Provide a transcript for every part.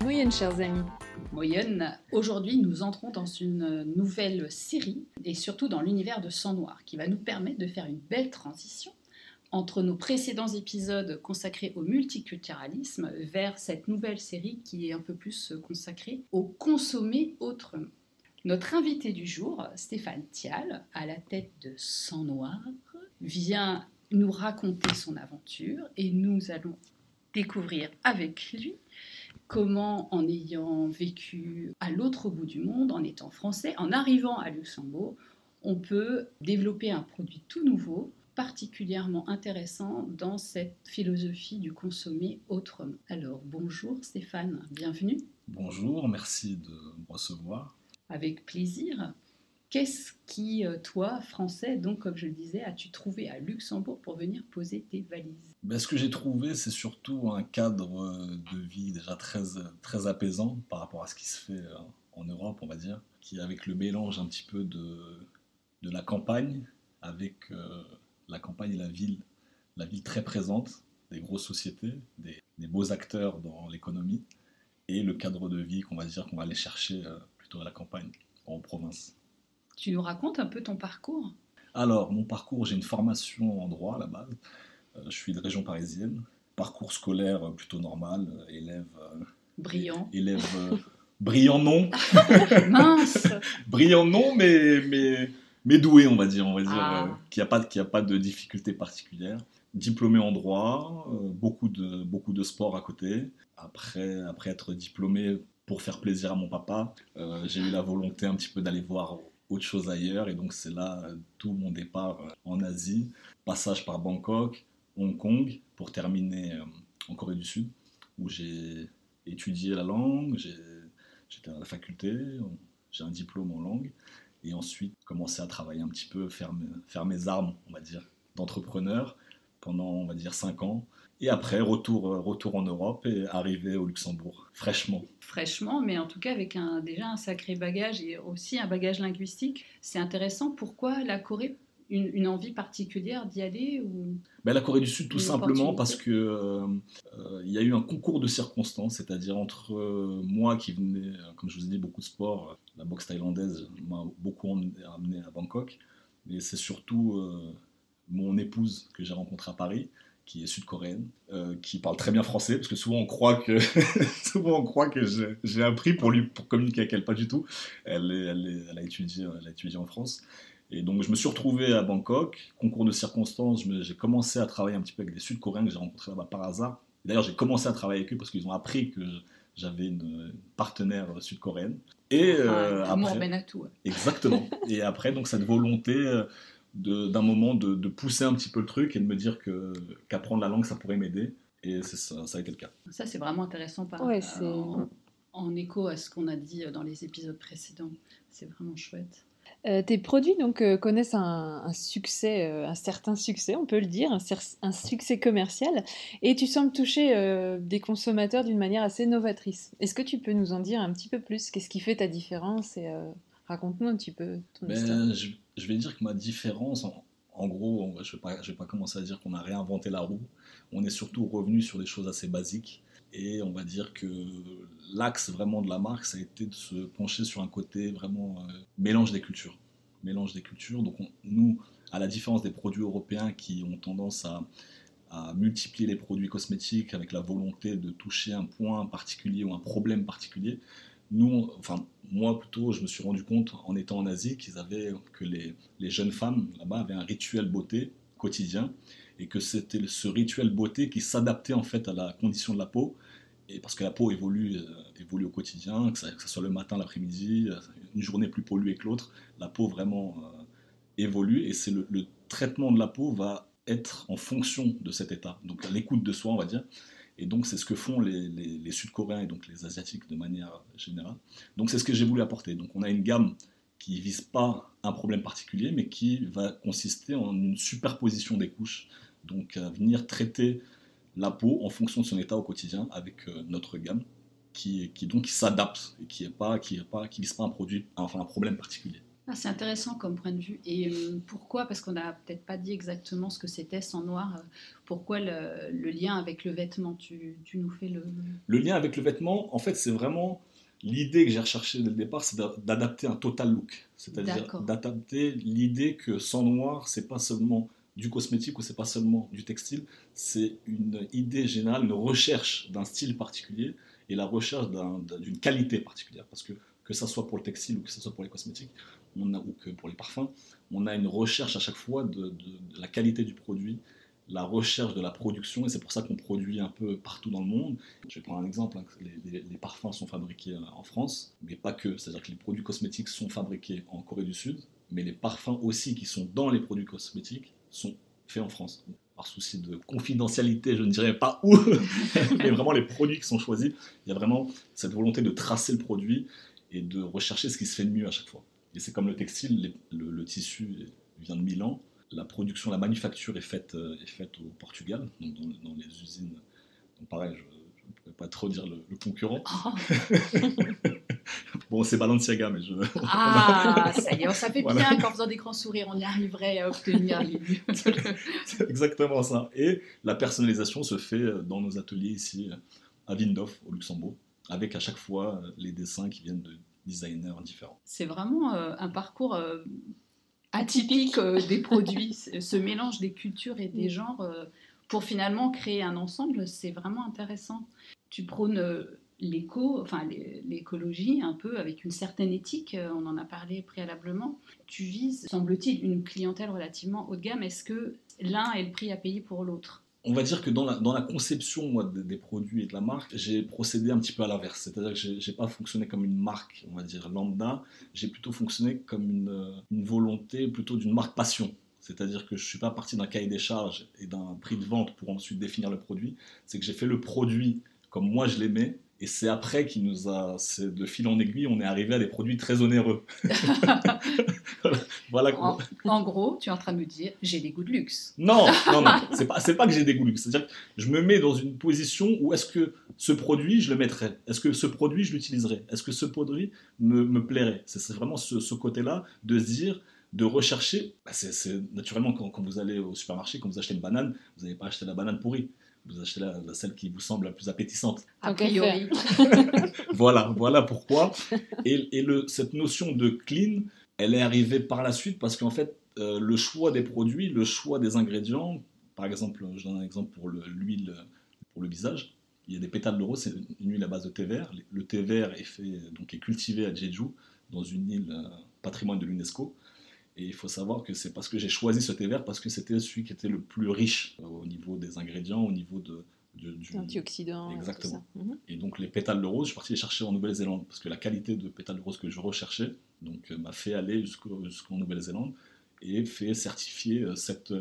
Moyenne, chers amis. Moyenne, aujourd'hui nous entrons dans une nouvelle série et surtout dans l'univers de Sang Noir qui va nous permettre de faire une belle transition entre nos précédents épisodes consacrés au multiculturalisme vers cette nouvelle série qui est un peu plus consacrée au consommer autrement. Notre invité du jour, Stéphane Thial, à la tête de Sang Noir, vient nous raconter son aventure et nous allons découvrir avec lui comment, en ayant vécu à l'autre bout du monde, en étant français, en arrivant à Luxembourg, on peut développer un produit tout nouveau, particulièrement intéressant dans cette philosophie du consommer autrement. Alors, bonjour Stéphane, bienvenue. Bonjour, merci de me recevoir. Avec plaisir. Qu'est-ce qui, euh, toi, français, donc comme je le disais, as-tu trouvé à Luxembourg pour venir poser tes valises? Ben, Ce que j'ai trouvé, c'est surtout un cadre euh, de vie déjà très, très apaisant par rapport à ce qui se fait euh, en Europe, on va dire, qui avec le mélange un petit peu de, de la campagne, avec la campagne et la ville, la ville très présente, des grosses sociétés, des, des beaux acteurs dans l'économie, et le cadre de vie qu'on va dire qu'on va aller chercher plutôt à la campagne, en province. Tu nous racontes un peu ton parcours? Alors, mon parcours, j'ai une formation en droit à la base. Euh, je suis de région parisienne. Parcours scolaire plutôt normal, euh, élève. Euh, Brillant. Élève. brillant non. Mince. brillant non, mais, mais, mais doué, on va dire. On va dire Ah. qu'il n'y a, pas de- qu'il y a pas de difficulté particulière. Diplômé en droit, euh, beaucoup, de, beaucoup de sport à côté. Après, après être diplômé pour faire plaisir à mon papa, euh, j'ai eu la volonté un petit peu d'aller voir autre chose ailleurs. Et donc, c'est là euh, tout mon départ euh, en Asie. Passage par Bangkok, Hong Kong, pour terminer euh, en Corée du Sud, où j'ai étudié la langue, j'étais à la faculté, j'ai un diplôme en langue. Et ensuite, commencer à travailler un petit peu, faire mes, faire mes armes, on va dire, d'entrepreneur pendant, on va dire, 5 ans. Et après, retour, euh, retour en Europe et arrivé au Luxembourg, fraîchement. Fraîchement, mais en tout cas avec un, déjà un sacré bagage et aussi un bagage linguistique. C'est intéressant. Pourquoi la Corée? Une, une envie particulière d'y aller ou... Ben, la Corée du Sud, tout simplement parce que euh, euh, il y a eu un concours de circonstances, c'est-à-dire entre euh, moi qui venais, comme je vous ai dit, beaucoup de sport, euh, la boxe thaïlandaise m'a beaucoup amené à Bangkok, mais c'est surtout euh, mon épouse que j'ai rencontrée à Paris, qui est sud-coréenne, euh, qui parle très bien français, parce que souvent on croit que, souvent on croit que j'ai- j'ai appris pour, lui, pour communiquer avec elle, pas du tout. Elle, est- elle, est- elle a étudié, elle a étudié en France. Et donc je me suis retrouvé à Bangkok, concours de circonstances, j'ai commencé à travailler un petit peu avec des Sud-Coréens que j'ai rencontrés là-bas par hasard. D'ailleurs j'ai commencé à travailler avec eux parce qu'ils ont appris que j'avais une, partenaire sud-coréenne. Et euh, Ah, Amour après, Ben Atou, ouais. exactement. Et après donc cette volonté euh, d'un moment de, de pousser un petit peu le truc et de me dire que qu'apprendre la langue ça pourrait m'aider. Et ça, ça a été le cas. Ça, c'est vraiment intéressant par, Ouais, c'est- en, en écho à ce qu'on a dit dans les épisodes précédents. C'est vraiment chouette. Euh, tes produits donc euh, connaissent un, un succès, euh, un certain succès, on peut le dire, un, succès commercial, et tu sembles toucher des consommateurs d'une manière assez novatrice. Est-ce que tu peux nous en dire un petit peu plus? Qu'est-ce qui fait ta différence? Et raconte-nous un petit peu ton histoire. Ben, je, je vais dire que ma différence, en, en gros, je ne vais pas commencer à dire qu'on a réinventé la roue. On est surtout revenu sur des choses assez basiques. Et on va dire que l'axe vraiment de la marque, ça a été de se pencher sur un côté vraiment euh, mélange des cultures. Mélange des cultures. Donc on- nous, à la différence des produits européens qui ont tendance à, multiplier les produits cosmétiques avec la volonté de toucher un point particulier ou un problème particulier, nous, enfin moi plutôt, je me suis rendu compte en étant en Asie qu'ils avaient que les, les jeunes femmes là-bas avaient un rituel beauté quotidien et que c'était ce rituel beauté qui s'adaptait en fait à la condition de la peau et parce que la peau évolue, euh, évolue au quotidien, que, ce soit le matin, l'après-midi, euh, une journée plus polluée que l'autre, la peau vraiment euh, évolue et c'est le, traitement de la peau va être en fonction de cet état, donc l'écoute de soi on va dire. Et donc c'est ce que font les, Sud-Coréens et donc les Asiatiques de manière générale. Donc c'est ce que j'ai voulu apporter. Donc on a une gamme qui vise pas un problème particulier, mais qui va consister en une superposition des couches, donc à venir traiter la peau en fonction de son état au quotidien avec notre gamme qui, qui donc s'adapte et qui n'est pas qui est pas qui vise pas un produit enfin un problème particulier. Ah, c'est intéressant comme point de vue. Et euh, pourquoi? Parce qu'on n'a peut-être pas dit exactement ce que c'était sans noir. Euh, pourquoi le, lien avec le vêtement? Tu, tu, nous fais le... Le lien avec le vêtement, en fait, c'est vraiment l'idée que j'ai recherchée dès le départ, c'est d'adapter un total look. C'est-à-dire d'adapter l'idée que sans noir, c'est pas seulement du cosmétique ou c'est pas seulement du textile, c'est une idée générale, une recherche d'un style particulier et la recherche d'une qualité particulière. Parce que que ce soit pour le textile ou que ce soit pour les cosmétiques, on ou que pour les parfums, on a une recherche à chaque fois de, la qualité du produit, la recherche de la production, et c'est pour ça qu'on produit un peu partout dans le monde. Je vais prendre un exemple, hein, les, parfums sont fabriqués euh, en France, mais pas que, c'est-à-dire que les produits cosmétiques sont fabriqués en Corée du Sud, mais les parfums aussi qui sont dans les produits cosmétiques sont faits en France. Par souci de confidentialité, je ne dirais pas où, mais vraiment les produits qui sont choisis, il y a vraiment cette volonté de tracer le produit et de rechercher ce qui se fait de mieux à chaque fois. Et c'est comme le textile, le, tissu vient de Milan, la production, la manufacture est faite, euh, est faite au Portugal, donc dans, les usines. Donc pareil, je ne pourrais pas trop dire le, concurrent. Oh. bon, c'est Balenciaga, mais je. Ah, ça y est, on savait bien qu'en faisant des grands sourires, on y arriverait à obtenir les. c'est exactement ça. Et la personnalisation se fait euh, dans nos ateliers ici à Windhof, au Luxembourg avec à chaque fois euh, les dessins qui viennent de designers différents. C'est vraiment euh, un parcours euh, atypique des produits, ce mélange des cultures et des genres pour finalement créer un ensemble, c'est vraiment intéressant. Tu prônes l'éco, enfin l'écologie un peu avec une certaine éthique, on en a parlé préalablement. Tu vises, semble-t-il, une clientèle relativement haut de gamme. Est-ce que l'un est le prix à payer pour l'autre? On va dire que dans la, conception moi, des, produits et de la marque, j'ai procédé un petit peu à l'inverse. C'est-à-dire que je n'ai pas fonctionné comme une marque, on va dire, lambda. J'ai plutôt fonctionné comme une, une volonté plutôt d'une marque passion. C'est-à-dire que je ne suis pas parti d'un cahier des charges et d'un prix de vente pour ensuite définir le produit. C'est que j'ai fait le produit comme moi je l'aimais et c'est après qu'il nous a, c'est de fil en aiguille, on est arrivé à des produits très onéreux. voilà. En, gros, tu es en train de me dire, j'ai des goûts de luxe. Non, non, non, c'est pas, c'est pas que j'ai des goûts de luxe. C'est-à-dire que je me mets dans une position où est-ce que ce produit, je le mettrais? Est-ce que ce produit, je l'utiliserais? Est-ce que ce produit me, me plairait? C'est vraiment ce, côté-là de se dire, de rechercher. Bah, c'est, naturellement quand, quand, vous allez au supermarché, quand vous achetez une banane, vous n'allez pas acheter la banane pourrie vous achetez la, celle qui vous semble la plus appétissante. A priori. voilà, voilà pourquoi. Et, et le, cette notion de clean, elle est arrivée par la suite parce qu'en fait, euh, le choix des produits, le choix des ingrédients, par exemple, je donne un exemple pour l'huile pour le visage. Il y a des pétales de rose, c'est une huile à base de thé vert. Le thé vert est, fait, donc est cultivé à Jeju, dans une île euh, patrimoine de l'UNESCO. Et il faut savoir que c'est parce que j'ai choisi ce thé vert parce que c'était celui qui était le plus riche euh, au niveau des ingrédients, au niveau de, du antioxydants. Exactement. Mhm. Et donc les pétales de rose, je suis parti les chercher en Nouvelle-Zélande parce que la qualité de pétales de rose que je recherchais donc euh, m'a fait aller jusqu'en Nouvelle-Zélande et fait certifier euh, cette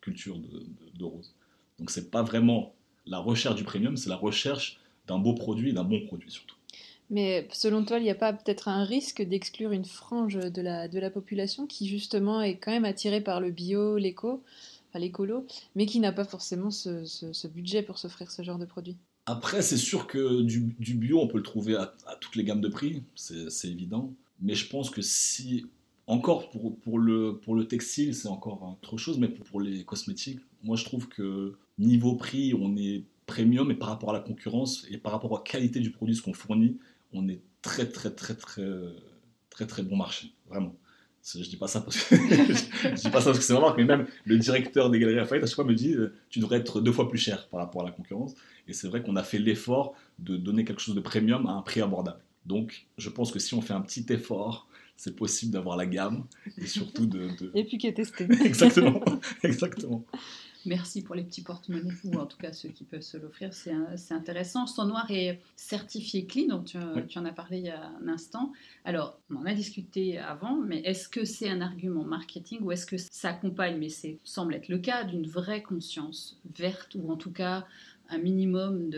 culture de, de rose. Donc c'est pas vraiment la recherche du premium, c'est la recherche d'un beau produit et d'un bon produit surtout. Mais selon toi, il n'y a pas peut-être un risque d'exclure une frange de la, de la population qui justement est quand même attirée par le bio, l'éco, enfin l'écolo, mais qui n'a pas forcément ce, budget pour s'offrir ce genre de produit? Après, c'est sûr que du, du, bio, on peut le trouver à, toutes les gammes de prix, c'est évident. Mais je pense que si, encore pour, pour, le, pour le textile, c'est encore autre chose, mais pour, pour les cosmétiques, moi je trouve que niveau prix, on est premium et par rapport à la concurrence et par rapport à la qualité du produit, ce qu'on fournit, on est très, très, très, très, très, très bon marché, vraiment. Je dis pas ça parce que je dis pas ça parce que c'est vraiment mais même le directeur des galeries Lafayette à chaque fois me dit euh, tu devrais être deux fois plus cher par rapport à la concurrence et c'est vrai qu'on a fait l'effort de donner quelque chose de premium à un prix abordable. Donc je pense que si on fait un petit effort, c'est possible d'avoir la gamme et surtout de, de... et puis qui est testé. exactement, exactement. Merci pour les petits porte-monnaies, ou en tout cas ceux qui peuvent se l'offrir, c'est intéressant. Son noir est certifié clean, donc tu, en as parlé il y a un instant. Alors, on en a discuté avant, mais est-ce que c'est un argument marketing ou est-ce que ça accompagne, mais c'est semble être le cas, d'une vraie conscience verte ou en tout cas un minimum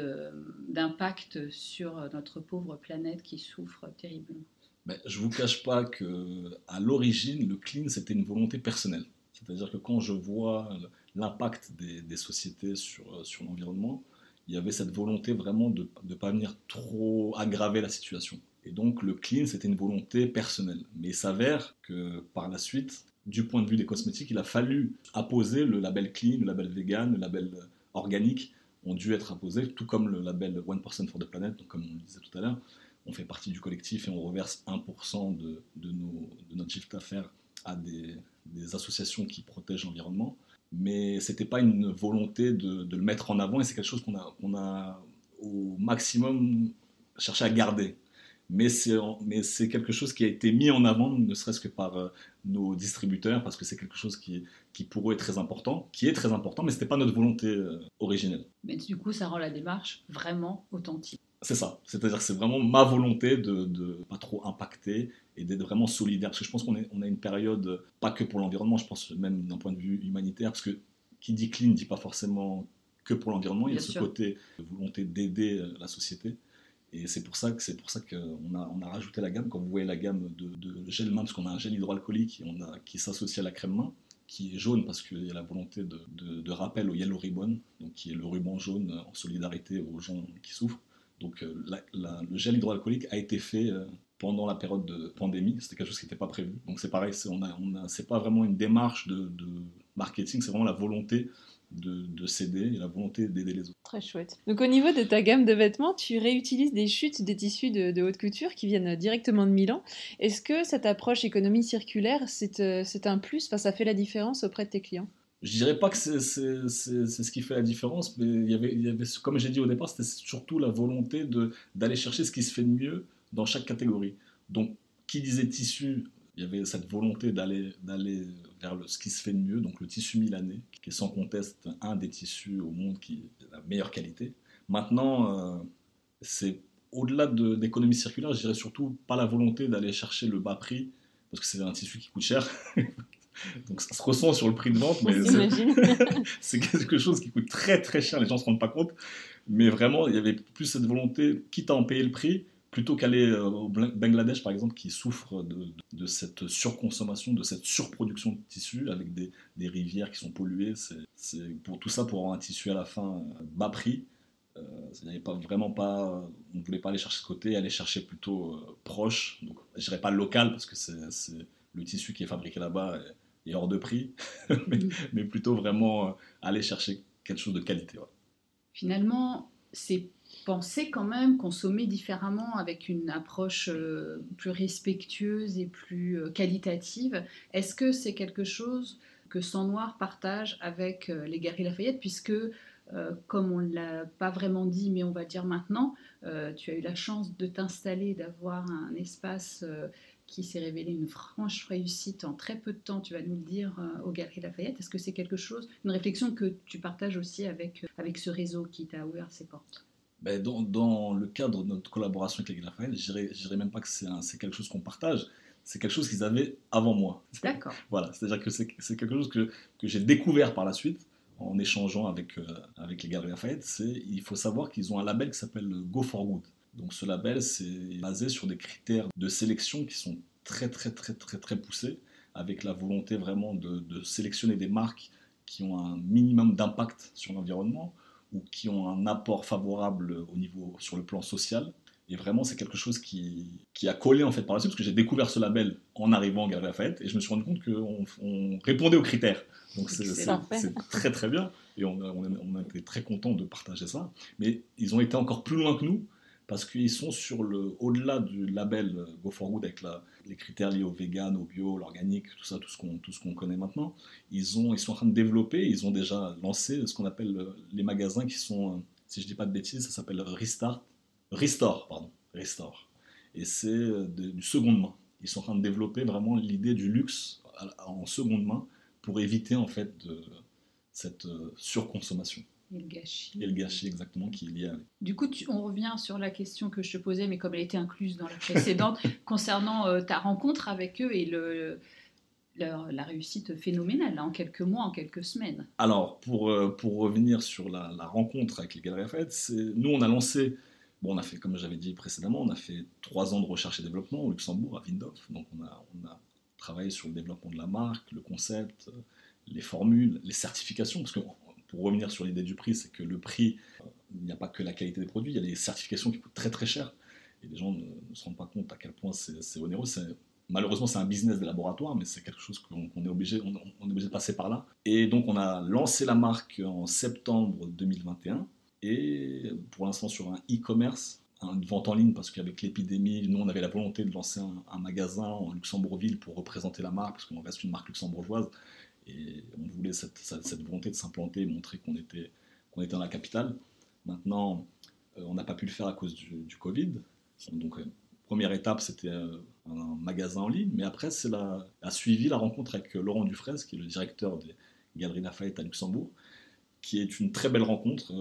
d'impact sur notre pauvre planète qui souffre terriblement? Ben, Je ne vous cache pas que à l'origine, le clean, c'était une volonté personnelle. C'est-à-dire que quand je vois l'impact des, sociétés sur, sur l'environnement, il y avait cette volonté vraiment de ne pas venir trop aggraver la situation. Et donc le clean, c'était une volonté personnelle. Mais il s'avère que par la suite, du point de vue des cosmétiques, il a fallu apposer le label clean, le label vegan, le label organique ont dû être apposés, tout comme le label 1% for the Planet, donc comme on le disait tout à l'heure, on fait partie du collectif et on reverse 1% de, de, nos, de, notre chiffre d'affaires à des, associations qui protègent l'environnement. Mais ce n'était pas une volonté de, le mettre en avant et c'est quelque chose qu'on a, a au maximum cherché à garder mais c'est quelque chose qui a été mis en avant, ne serait-ce que par euh, nos distributeurs, parce que c'est quelque chose qui, qui pour eux est très important, qui est très important, mais ce n'était pas notre volonté euh, originelle. Mais du coup, ça rend la démarche vraiment authentique. C'est ça, c'est-à-dire que c'est vraiment ma volonté de ne pas trop impacter et d'être vraiment solidaire, parce que je pense qu'on on a une période, pas que pour l'environnement, je pense même d'un point de vue humanitaire, parce que qui dit clean ne dit pas forcément que pour l'environnement, il y a ce côté de volonté d'aider euh, la société. Et c'est pour ça que c'est pour ça qu'on a, on a rajouté la gamme. Quand vous voyez la gamme de, de gel main, parce qu'on a un gel hydroalcoolique on a, qui s'associe à la crème main, qui est jaune parce qu'il y a la volonté de, de, rappel au Yellow Ribbon, donc qui est le ruban jaune en solidarité aux gens qui souffrent. Donc euh, le gel hydroalcoolique a été fait euh, pendant la période de pandémie. C'était quelque chose qui n'était pas prévu. Donc c'est pareil, c'est, on c'est pas vraiment une démarche de, marketing, c'est vraiment la volonté de, de s'aider et la volonté d'aider les autres. Très chouette. Donc au niveau de ta gamme de vêtements, tu réutilises des chutes des tissus de, haute couture qui viennent directement de Milan. Est-ce que cette approche économie circulaire, c'est euh, un plus? Enfin, Ça fait la différence auprès de tes clients? Je dirais pas que c'est ce qui fait la différence, mais il y avait, comme j'ai dit au départ, c'était surtout la volonté d'aller chercher ce qui se fait de mieux dans chaque catégorie. Donc, qui disait tissu il y avait cette volonté d'aller vers le, ce qui se fait de mieux, donc le tissu milanais, qui est sans conteste un des tissus au monde qui est la meilleure qualité. Maintenant, euh, c'est au-delà de, d'économie circulaire, je dirais surtout pas la volonté d'aller chercher le bas prix, parce que c'est un tissu qui coûte cher. donc ça se ressent sur le prix de vente, mais c'est, quelque chose qui coûte très très cher, les gens ne se rendent pas compte. Mais vraiment, il y avait plus cette volonté, quitte à en payer le prix, plutôt qu'aller euh, au Bangladesh, par exemple, qui souffre de, cette surconsommation, de cette surproduction de tissus, avec des, rivières qui sont polluées. C'est pour tout ça pour avoir un tissu à la fin euh, bas prix. Euh, pas vraiment pas, on ne voulait pas aller chercher ce côté, aller chercher plutôt euh, proche. Donc, je dirais pas local parce que c'est le tissu qui est fabriqué là-bas est, hors de prix, mm. mais, plutôt vraiment aller chercher quelque chose de qualité. Finalement, c'est penser quand même consommer différemment avec une approche euh, plus respectueuse et plus euh, qualitative. Est-ce que c'est quelque chose que Sang Noir partage avec euh, les Galeries Lafayette puisque comme on ne l'a pas vraiment dit, mais on va dire maintenant, tu as eu la chance de t'installer, d'avoir un espace qui s'est révélé une franche réussite en très peu de temps, tu vas nous le dire, aux Galeries Lafayette. Est-ce que c'est quelque chose, une réflexion que tu partages aussi avec, avec ce réseau qui t'a ouvert ses portes? Ben, dans, le cadre de notre collaboration avec les Raphaël, je dirais même pas que c'est quelque chose qu'on partage, c'est quelque chose qu'ils avaient avant moi. D'accord. voilà, c'est-à-dire que c'est quelque chose que, que j'ai découvert par la suite en échangeant avec, euh, avec les Galeries Lafayette. Il faut savoir qu'ils ont un label qui s'appelle Go for Good. Donc ce label, c'est basé sur des critères de sélection qui sont très très très très très poussés, avec la volonté vraiment de, de sélectionner des marques qui ont un minimum d'impact sur l'environnement, ou qui ont un apport favorable au niveau sur le plan social. Et vraiment, c'est quelque chose qui, qui, a collé en fait par la suite, parce que j'ai découvert ce label en arrivant à Galerie Lafayette, et je me suis rendu compte qu'on on répondait aux critères. Donc c'est très très bien, et on, on, on, a été très content de partager ça. Mais ils ont été encore plus loin que nous, parce qu'ils sont sur le au-delà du label Go for Good avec les critères liés au vegan, au bio, l'organique, tout ça, tout ce qu'on tout ce qu'on connaît maintenant. Ils ont ils sont en train de développer, ils ont déjà lancé ce qu'on appelle euh, les magasins qui sont, euh, si je dis pas de bêtises, ça s'appelle Restart, Restore, pardon, Restore. Et c'est euh, du seconde main. Ils sont en train de développer vraiment l'idée du luxe en seconde main pour éviter en fait cette surconsommation. Et le gâchis. Et le gâchis, exactement, qui est lié avec. Du coup, on revient sur la question que je te posais, mais comme elle était incluse dans la précédente, concernant euh, ta rencontre avec eux et le, la réussite phénoménale, en quelques mois, en quelques semaines. Alors, pour, euh, pour revenir sur la, rencontre avec les Galeries Fêtes, nous, on a lancé, bon, on a fait, comme j'avais dit précédemment, on a fait trois ans de recherche et développement au Luxembourg, à Windhof. Donc, on a, on a travaillé sur le développement de la marque, le concept, les formules, les certifications, parce que pour revenir sur l'idée du prix, c'est que le prix, euh, il n'y a pas que la qualité des produits, il y a des certifications qui coûtent très très cher, et les gens ne, se rendent pas compte à quel point c'est onéreux. Malheureusement, c'est un business des laboratoires, mais c'est quelque chose qu'on est, obligé, on, est obligé de passer par là. Et donc, on a lancé la marque en septembre 2021, et pour l'instant sur un e-commerce une vente en ligne parce qu'avec l'épidémie, nous on avait la volonté de lancer un, magasin en Luxembourgville pour représenter la marque parce qu'on reste une marque luxembourgeoise et on voulait cette, volonté de s'implanter, montrer qu'on était, qu'on était dans la capitale. Maintenant, euh, on n'a pas pu le faire à cause du, Covid. Donc, euh, première étape, c'était euh, un magasin en ligne, mais après, c'est la, a suivi la rencontre avec Laurent Dufresne, qui est le directeur des Galeries Lafayette à Luxembourg, qui est une très belle rencontre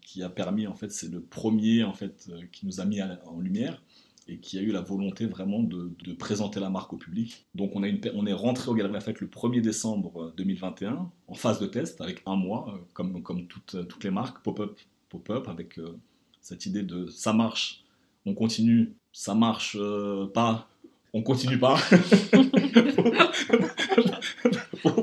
qui a permis, en fait, c'est le premier en fait, qui nous a mis en lumière et qui a eu la volonté vraiment de, présenter la marque au public. Donc on, est rentré au Galerie Lafayette le 1er décembre 2021 euh, en phase de test avec un mois, euh, comme, comme toutes, les marques, pop-up, pop-up, avec cette idée de ça marche, on continue, ça marche pas, on continue pas.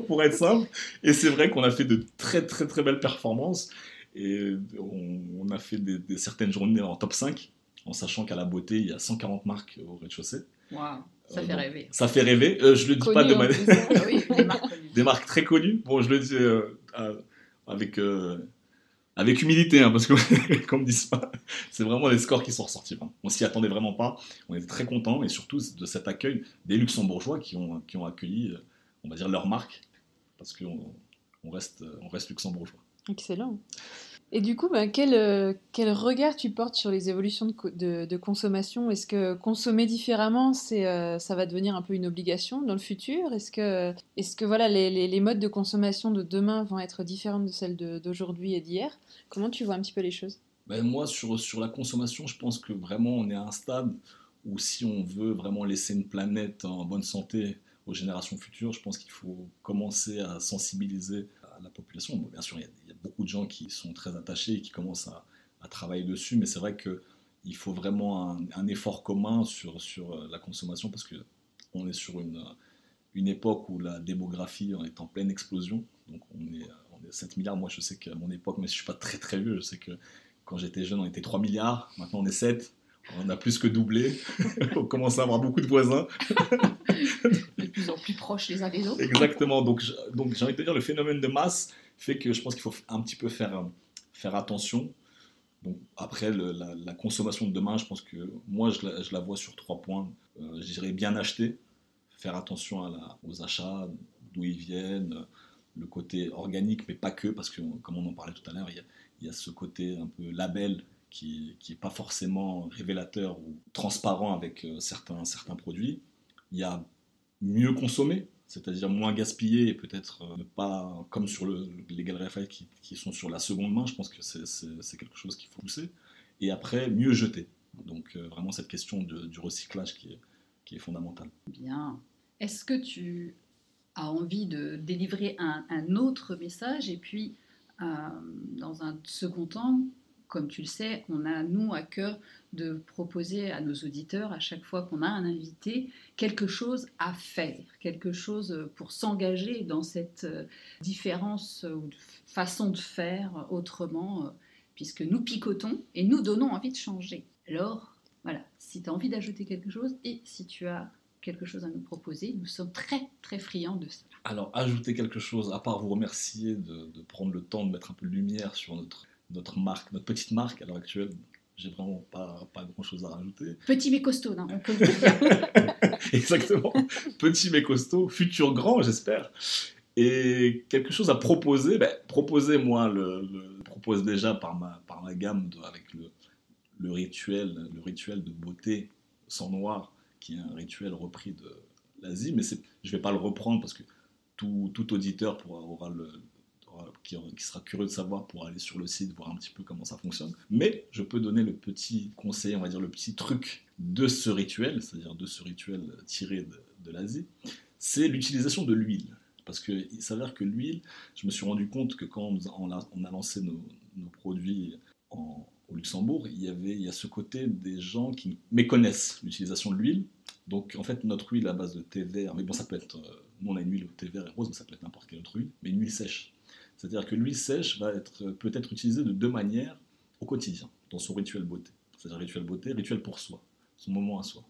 pour, être simple. Et c'est vrai qu'on a fait de très très très belles performances. Et on, a fait certaines journées en top 5, en sachant qu'à la beauté, il y a 150 marques au rez-de-chaussée. Waouh, ça fait rêver. Ça fait rêver. Euh, je le dis pas de manière. Ah des, marques des marques très connues. Bon, je le dis euh, avec, euh, avec humilité, hein, parce que, comme disent pas, c'est vraiment les scores qui sont ressortis. Hein. On s'y attendait vraiment pas. On était très contents, et surtout de cet accueil des luxembourgeois qui ont, qui ont accueilli, on va dire, leur marque, parce qu'on on reste, on reste luxembourgeois. Excellent. Et du coup, ben, quel, euh, quel, regard tu portes sur les évolutions de, de, consommation? Est-ce que consommer différemment, c'est, euh, ça va devenir un peu une obligation dans le futur? Est-ce que, est-ce que voilà, les, les, modes de consommation de demain vont être différents de celles d'aujourd'hui et d'hier? Comment tu vois un petit peu les choses? Ben, Moi, sur, sur la consommation, je pense que vraiment on est à un stade où si on veut vraiment laisser une planète en bonne santé aux générations futures, je pense qu'il faut commencer à sensibiliser la population. bien sûr, il y, a, beaucoup de gens qui sont très attachés et qui commencent à, travailler dessus, mais c'est vrai qu'il faut vraiment un, effort commun sur, sur euh, la consommation parce qu'on est sur une, une époque où la démographie est en pleine explosion. Donc on est, on est 7 milliards. Moi, je sais qu'à mon époque, mais je ne suis pas très très vieux, je sais que quand j'étais jeune, on était 3 milliards. Maintenant, on est 7. On a plus que doublé. on commence à avoir beaucoup de voisins. de plus en plus proches les uns des autres. Exactement. Donc, donc j'ai envie de dire, le phénomène de masse fait que je pense qu'il faut un petit peu faire, faire attention. Donc, après, la, consommation de demain, je pense que moi, je la, vois sur trois points. Euh, je dirais bien acheter, faire attention à la, aux achats, d'où ils viennent, le côté organique, mais pas que, parce que, comme on en parlait tout à l'heure, il, il y a ce côté un peu label qui n'est pas forcément révélateur ou transparent avec euh, certains, certains produits. Il y a mieux consommer, c'est-à-dire moins gaspiller et peut-être euh, ne pas, comme sur le, les galeries qui, qui, sont sur la seconde main, je pense que c'est quelque chose qu'il faut pousser. Et après, mieux jeter. Donc euh, vraiment cette question du recyclage qui est, qui est fondamentale. Bien. Est-ce que tu as envie de délivrer un, un autre message et puis, dans un second temps, comme tu le sais, on a, nous, à cœur de proposer à nos auditeurs, à chaque fois qu'on a un invité, quelque chose à faire, quelque chose pour s'engager dans cette euh, différence ou façon de faire autrement, euh, puisque nous picotons et nous donnons envie de changer. Alors, voilà, si tu as envie d'ajouter quelque chose et si tu as quelque chose à nous proposer, nous sommes très, très friands de ça. Alors, ajouter quelque chose, à part vous remercier de prendre le temps de mettre un peu de lumière sur notre notre marque, notre petite marque à l'heure actuelle. J'ai vraiment pas, pas grand chose à rajouter. Petit mais costaud, non. Exactement. Petit mais costaud, futur grand, j'espère. Et quelque chose à proposer, ben, proposer, moi, le, propose déjà par ma, par ma gamme avec le, le, rituel, le rituel de beauté sans noir, qui est un rituel repris de l'Asie, mais je ne vais pas le reprendre parce que tout, tout auditeur pourra, aura le, qui, sera curieux de savoir pour aller sur le site, voir un petit peu comment ça fonctionne. Mais je peux donner le petit conseil, on va dire le petit truc de ce rituel, c'est-à-dire de ce rituel tiré de, l'Asie, c'est l'utilisation de l'huile. Parce qu'il s'avère que l'huile, je me suis rendu compte que quand on a, lancé nos, produits au Luxembourg, il y, avait, il y a ce côté des gens qui méconnaissent l'utilisation de l'huile. Donc en fait, notre huile à base de thé vert, mais bon, ça peut être euh, Nous, on a une huile thé vert et rose, mais ça peut être n'importe quelle autre huile, mais une huile sèche. C'est-à-dire que l'huile sèche va être, peut être utilisée de deux manières au quotidien, dans son rituel beauté. C'est-à-dire rituel beauté, rituel pour soi, son moment à soi.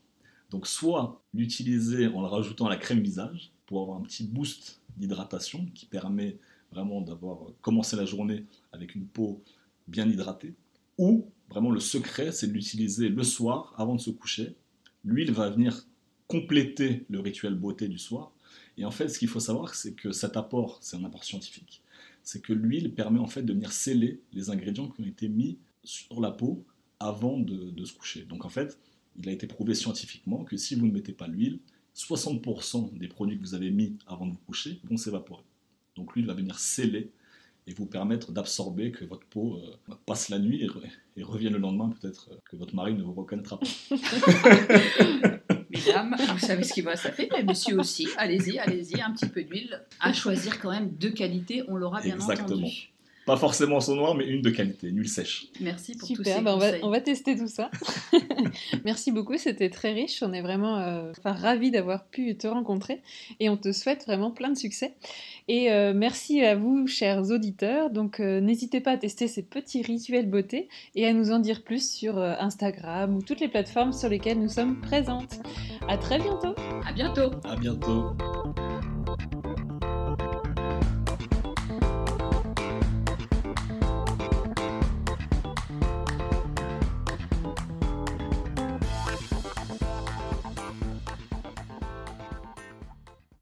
Donc soit l'utiliser en le rajoutant à la crème visage pour avoir un petit boost d'hydratation qui permet vraiment d'avoir commencé la journée avec une peau bien hydratée, ou vraiment le secret c'est de l'utiliser le soir avant de se coucher. L'huile va venir compléter le rituel beauté du soir. Et en fait, ce qu'il faut savoir, c'est que cet apport, c'est un apport scientifique, c'est que l'huile permet en fait de venir sceller les ingrédients qui ont été mis sur la peau avant de, se coucher. Donc en fait, il a été prouvé scientifiquement que si vous ne mettez pas l'huile, 60% des produits que vous avez mis avant de vous coucher vont s'évaporer. Donc l'huile va venir sceller et vous permettre d'absorber que votre peau euh, passe la nuit et, revienne le lendemain, peut-être euh, que votre mari ne vous reconnaîtra pas. Mesdames, vous savez ce qu'il va faire, mais monsieur aussi, allez-y, allez-y, un petit peu d'huile, à choisir quand même de qualité, on l'aura bien Exactement. entendu. Pas forcément son noir, mais une de qualité, une huile sèche. Merci pour Super, tous bah, on, va, on, va, tester tout ça. Merci beaucoup, c'était très riche. On est vraiment euh, ravis d'avoir pu te rencontrer et on te souhaite vraiment plein de succès. Et euh, merci à vous, chers auditeurs. Donc euh, n'hésitez pas à tester ces petits rituels beauté et à nous en dire plus sur euh, Instagram ou toutes les plateformes sur lesquelles nous sommes présentes. À très bientôt. À bientôt. À bientôt.